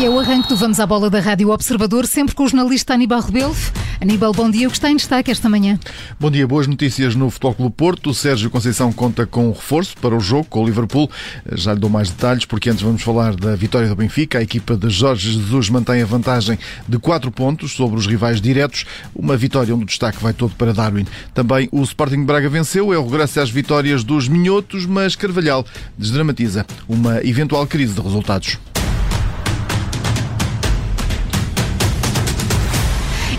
E é o arranque do Vamos à Bola da Rádio Observador, sempre com o jornalista Aníbal Rebelo. Aníbal, bom dia. O que está em destaque esta manhã? Bom dia. Boas notícias no Futebol Clube Porto. O Sérgio Conceição conta com um reforço para o jogo com o Liverpool. Já lhe dou mais detalhes, porque antes vamos falar da vitória do Benfica. A equipa de Jorge Jesus mantém a vantagem de 4 pontos sobre os rivais diretos. Uma vitória onde o destaque vai todo para Darwin. Também o Sporting Braga venceu. É o regresso às vitórias dos minhotos, mas Carvalhal desdramatiza uma eventual crise de resultados.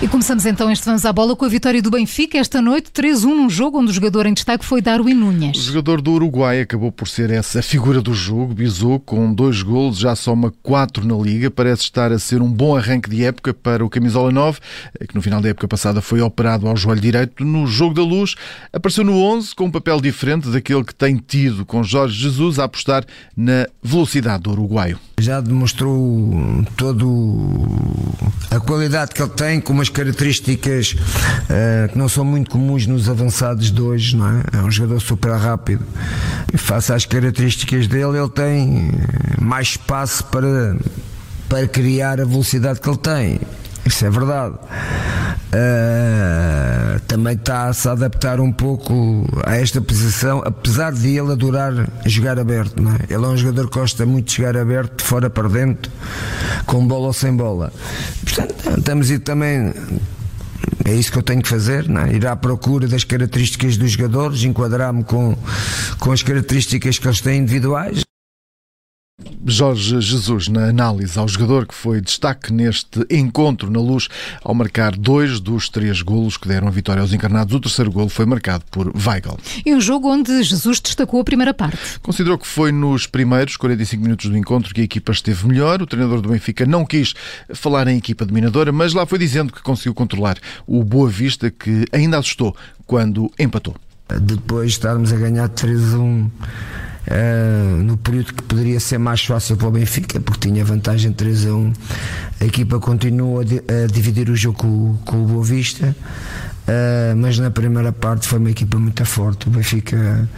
E começamos então este Vamos à Bola com a vitória do Benfica esta noite, 3-1 num jogo onde o jogador em destaque foi Darwin Nunes. O jogador do Uruguai acabou por ser essa figura do jogo, Bizou, com dois golos, já soma quatro na Liga, parece estar a ser um bom arranque de época para o Camisola 9, que no final da época passada foi operado ao joelho direito. No jogo da luz, apareceu no 11 com um papel diferente daquele que tem tido com Jorge Jesus a apostar na velocidade do uruguaio. Já demonstrou todo a qualidade que ele tem, com umas características uh, que não são muito comuns nos avançados de hoje, não é? É um jogador super rápido. E face às características dele, ele tem mais espaço para, para criar a velocidade que ele tem. Isso é verdade. Uh, também está a se adaptar um pouco a esta posição, apesar de ele adorar jogar aberto. É? Ele é um jogador que gosta muito de jogar aberto, de fora para dentro, com bola ou sem bola. Portanto, estamos também. É isso que eu tenho que fazer, não é? ir à procura das características dos jogadores, enquadrar-me com, com as características que eles têm individuais. Jorge Jesus na análise ao jogador que foi destaque neste encontro na luz ao marcar dois dos três golos que deram a vitória aos encarnados. O terceiro golo foi marcado por Weigl. E um jogo onde Jesus destacou a primeira parte. Considerou que foi nos primeiros 45 minutos do encontro que a equipa esteve melhor. O treinador do Benfica não quis falar em equipa dominadora, mas lá foi dizendo que conseguiu controlar o Boa Vista que ainda assustou quando empatou. Depois de estarmos a ganhar 3-1 Uh, no período que poderia ser mais fácil para o Benfica, porque tinha vantagem 3 a 1. A equipa continua a, dividir o jogo com, com o Boa Vista. Uh, mas na primeira parte foi uma equipa muito forte. O Benfica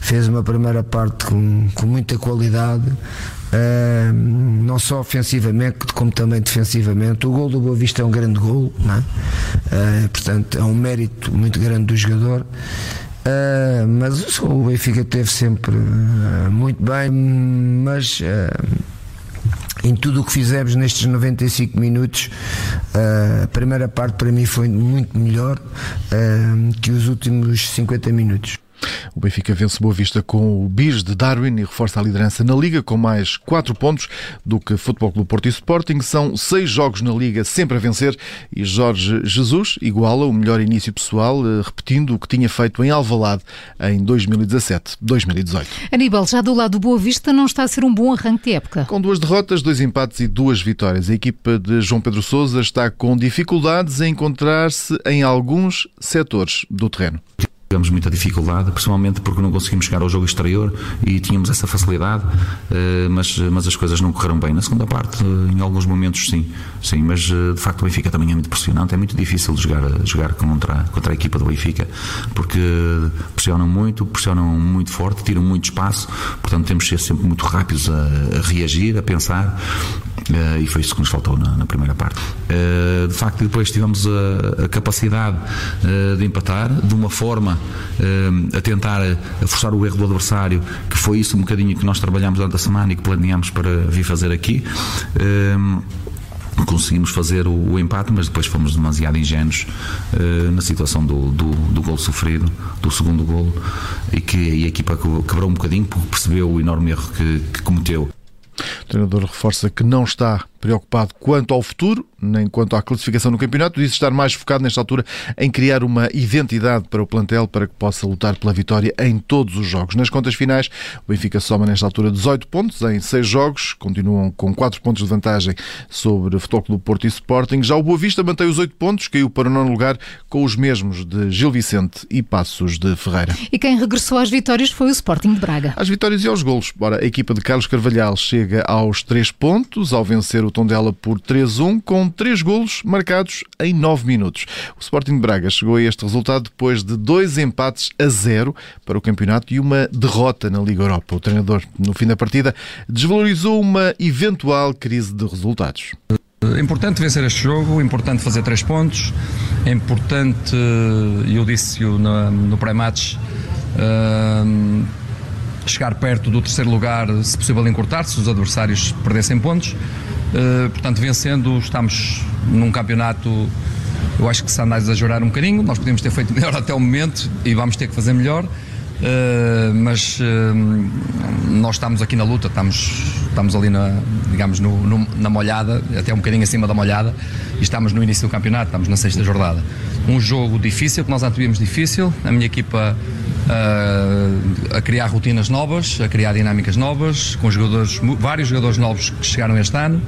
fez uma primeira parte com, com muita qualidade, uh, não só ofensivamente, como também defensivamente. O gol do Boa Vista é um grande gol, é? portanto, é um mérito muito grande do jogador. Uh, mas o Benfica teve sempre uh, muito bem, mas uh, em tudo o que fizemos nestes 95 minutos, a primeira parte para mim foi muito melhor que os últimos 50 minutos. O Benfica vence Boa Vista com o bis de Darwin e reforça a liderança na Liga com mais 4 pontos do que Futebol Clube Porto e Sporting. São 6 jogos na Liga sempre a vencer e Jorge Jesus iguala o melhor início pessoal, eh, repetindo o que tinha feito em Alvalade em 2017-2018. Aníbal, já do lado do Boa Vista não está a ser um bom arranque de época. Com duas derrotas, dois empates e duas vitórias. A equipa de João Pedro Sousa está com dificuldades em encontrar-se em alguns setores do terreno tivemos muita dificuldade, principalmente porque não conseguimos chegar ao jogo exterior e tínhamos essa facilidade, eh, mas, mas as coisas não correram bem. Na segunda parte, eh, em alguns momentos, sim, sim, mas eh, de facto o Benfica também é muito pressionante, é muito difícil jogar, jogar contra, contra a equipa do Benfica, porque pressionam muito, pressionam muito forte, tiram muito espaço, portanto temos de ser sempre muito rápidos a, a reagir, a pensar Uh, e foi isso que nos faltou na, na primeira parte. Uh, de facto, depois tivemos a, a capacidade uh, de empatar de uma forma a tentar a forçar o erro do adversário, que foi isso um bocadinho que nós trabalhámos durante a semana e que planeámos para vir fazer aqui conseguimos fazer o, o, empate, mas depois fomos demasiado ingênuos uh, na situação do, do, do gol sofrido, do segundo gol, e que a equipa quebrou um bocadinho porque percebeu o enorme erro que, que cometeu. O treinador reforça que não está preocupado quanto ao futuro, nem quanto à classificação no campeonato, disse estar mais focado nesta altura em criar uma identidade para o plantel para que possa lutar pela vitória em todos os jogos. Nas contas finais, o Benfica soma nesta altura 18 pontos em 6 jogos, continuam com 4 pontos de vantagem sobre o Futebol Clube Porto e Sporting. Já o Boa Vista mantém os 8 pontos, caiu para o nono lugar com os mesmos de Gil Vicente e Passos de Ferreira. E quem regressou às vitórias foi o Sporting de Braga. Às vitórias e aos golos. Ora, a equipa de Carlos Carvalhal chega aos 3 pontos ao vencer o Tondela por 3-1, com três golos marcados em 9 minutos. O Sporting de Braga chegou a este resultado depois de dois empates a zero para o campeonato e uma derrota na Liga Europa. O treinador, no fim da partida, desvalorizou uma eventual crise de resultados. É importante vencer este jogo, é importante fazer três pontos, é importante, eu disse-o no, pré-match, uh, chegar perto do terceiro lugar, se possível encurtar, se os adversários perdessem pontos. Uh, portanto, vencendo, estamos num campeonato, eu acho que se anda a exagerar um bocadinho, nós podemos ter feito melhor até o momento e vamos ter que fazer melhor. Uh, mas uh, nós estamos aqui na luta, estamos, estamos ali na, digamos, no, no, na molhada, até um bocadinho acima da molhada, e estamos no início do campeonato, estamos na sexta jornada. Um jogo difícil, que nós antevíamos difícil, a minha equipa uh, a criar rotinas novas, a criar dinâmicas novas, com jogadores, vários jogadores novos que chegaram este ano.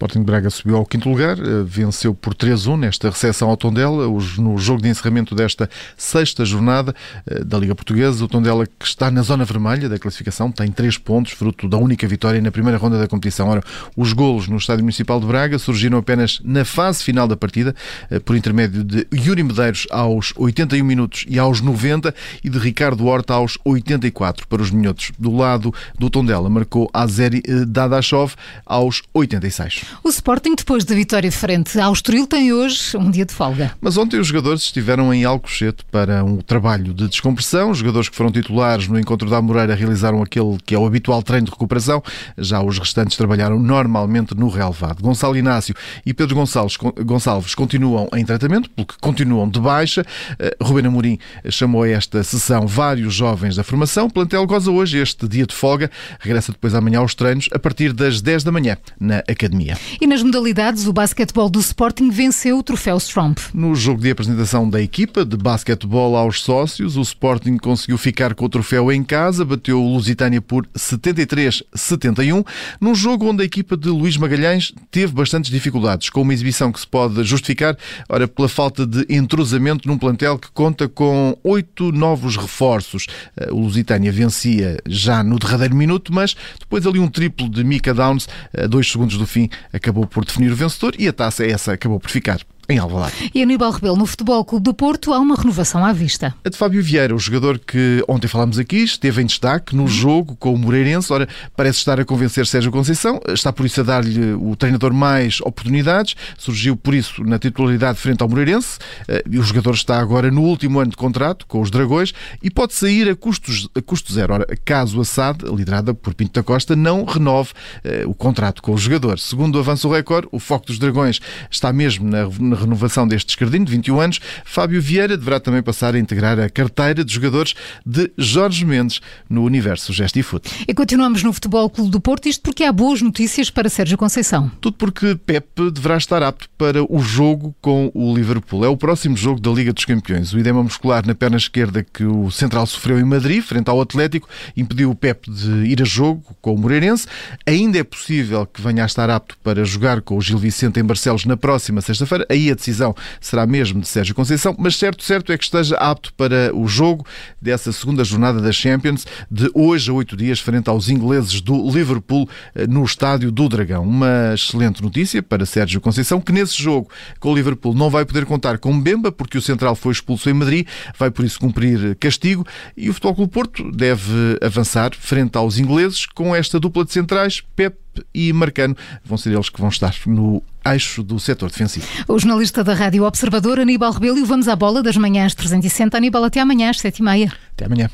Sporting de Braga subiu ao quinto lugar, eh, venceu por 3-1 nesta recepção ao Tondela, no jogo de encerramento desta sexta jornada eh, da Liga Portuguesa. O Tondela que está na zona vermelha da classificação, tem três pontos, fruto da única vitória na primeira ronda da competição. Ora, os golos no Estádio Municipal de Braga surgiram apenas na fase final da partida, eh, por intermédio de Yuri Medeiros aos 81 minutos e aos 90 e de Ricardo Horta aos 84 para os minhotos. Do lado do Tondela marcou Azeri Dadashov aos 86. O Sporting, depois da vitória frente ao Estoril, tem hoje um dia de folga. Mas ontem os jogadores estiveram em Alcochete para um trabalho de descompressão. Os jogadores que foram titulares no encontro da Moreira realizaram aquele que é o habitual treino de recuperação. Já os restantes trabalharam normalmente no relevado. Gonçalo Inácio e Pedro Gonçalves, Gonçalves continuam em tratamento, porque continuam de baixa. Uh, Rubén Amorim chamou a esta sessão vários jovens da formação. O plantel goza hoje este dia de folga. Regressa depois amanhã aos treinos a partir das 10 da manhã na Academia. E nas modalidades, o basquetebol do Sporting venceu o troféu Stromp. No jogo de apresentação da equipa de basquetebol aos sócios, o Sporting conseguiu ficar com o troféu em casa, bateu o Lusitânia por 73-71, num jogo onde a equipa de Luís Magalhães teve bastantes dificuldades, com uma exibição que se pode justificar, ora, pela falta de entrosamento num plantel que conta com oito novos reforços. Eh, o Lusitânia vencia já no derradeiro minuto, mas depois ali um triplo de Mika Downs, a dois segundos do fim, acabou por definir o vencedor e a taça essa acabou por ficar em Alvalade. E Aníbal Rebelo, no Futebol Clube do Porto, há uma renovação à vista. A de Fábio Vieira, o jogador que ontem falámos aqui, esteve em destaque no jogo com o Moreirense. Ora, parece estar a convencer Sérgio Conceição, está por isso a dar-lhe o treinador mais oportunidades, surgiu por isso na titularidade frente ao Moreirense, eh, e o jogador está agora no último ano de contrato com os Dragões e pode sair a, custos, a custo zero. Ora, caso a SAD, liderada por Pinto da Costa, não renove uh, o contrato com o jogador. Segundo o avanço do recorde, o foco dos Dragões está mesmo na, na renovação deste escardinho de 21 anos, Fábio Vieira deverá também passar a integrar a carteira de jogadores de Jorge Mendes no universo Gestifute. E continuamos no Futebol Clube do Porto, isto porque há boas notícias para Sérgio Conceição. Tudo porque Pep deverá estar apto para o jogo com o Liverpool. É o próximo jogo da Liga dos Campeões. O edema muscular na perna esquerda que o Central sofreu em Madrid, frente ao Atlético, impediu o Pep de ir a jogo com o Moreirense. Ainda é possível que venha a estar apto para jogar com o Gil Vicente em Barcelos na próxima sexta-feira. Aí a decisão será mesmo de Sérgio Conceição, mas certo, certo é que esteja apto para o jogo dessa segunda jornada da Champions, de hoje a oito dias, frente aos ingleses do Liverpool, eh, no estádio do Dragão. Uma excelente notícia para Sérgio Conceição, que nesse jogo com o Liverpool não vai poder contar com Mbemba, porque o central foi expulso em Madrid, vai por isso cumprir castigo, e o Futebol Clube Porto deve avançar frente aos ingleses com esta dupla de centrais, Pep e Marcano vão ser eles que vão estar no eixo do setor defensivo. O jornalista da Rádio Observador, Aníbal Rebelo, vamos à bola das manhãs 360. Aníbal, até amanhã às 7h30. Até amanhã.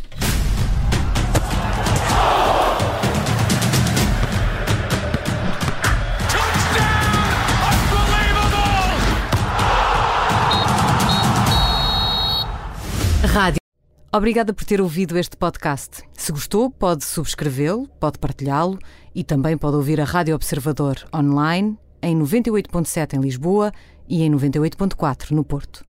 Rádio. Obrigada por ter ouvido este podcast. Se gostou, pode subscrevê-lo, pode partilhá-lo e também pode ouvir a Rádio Observador online em 98.7 em Lisboa e em 98.4 no Porto.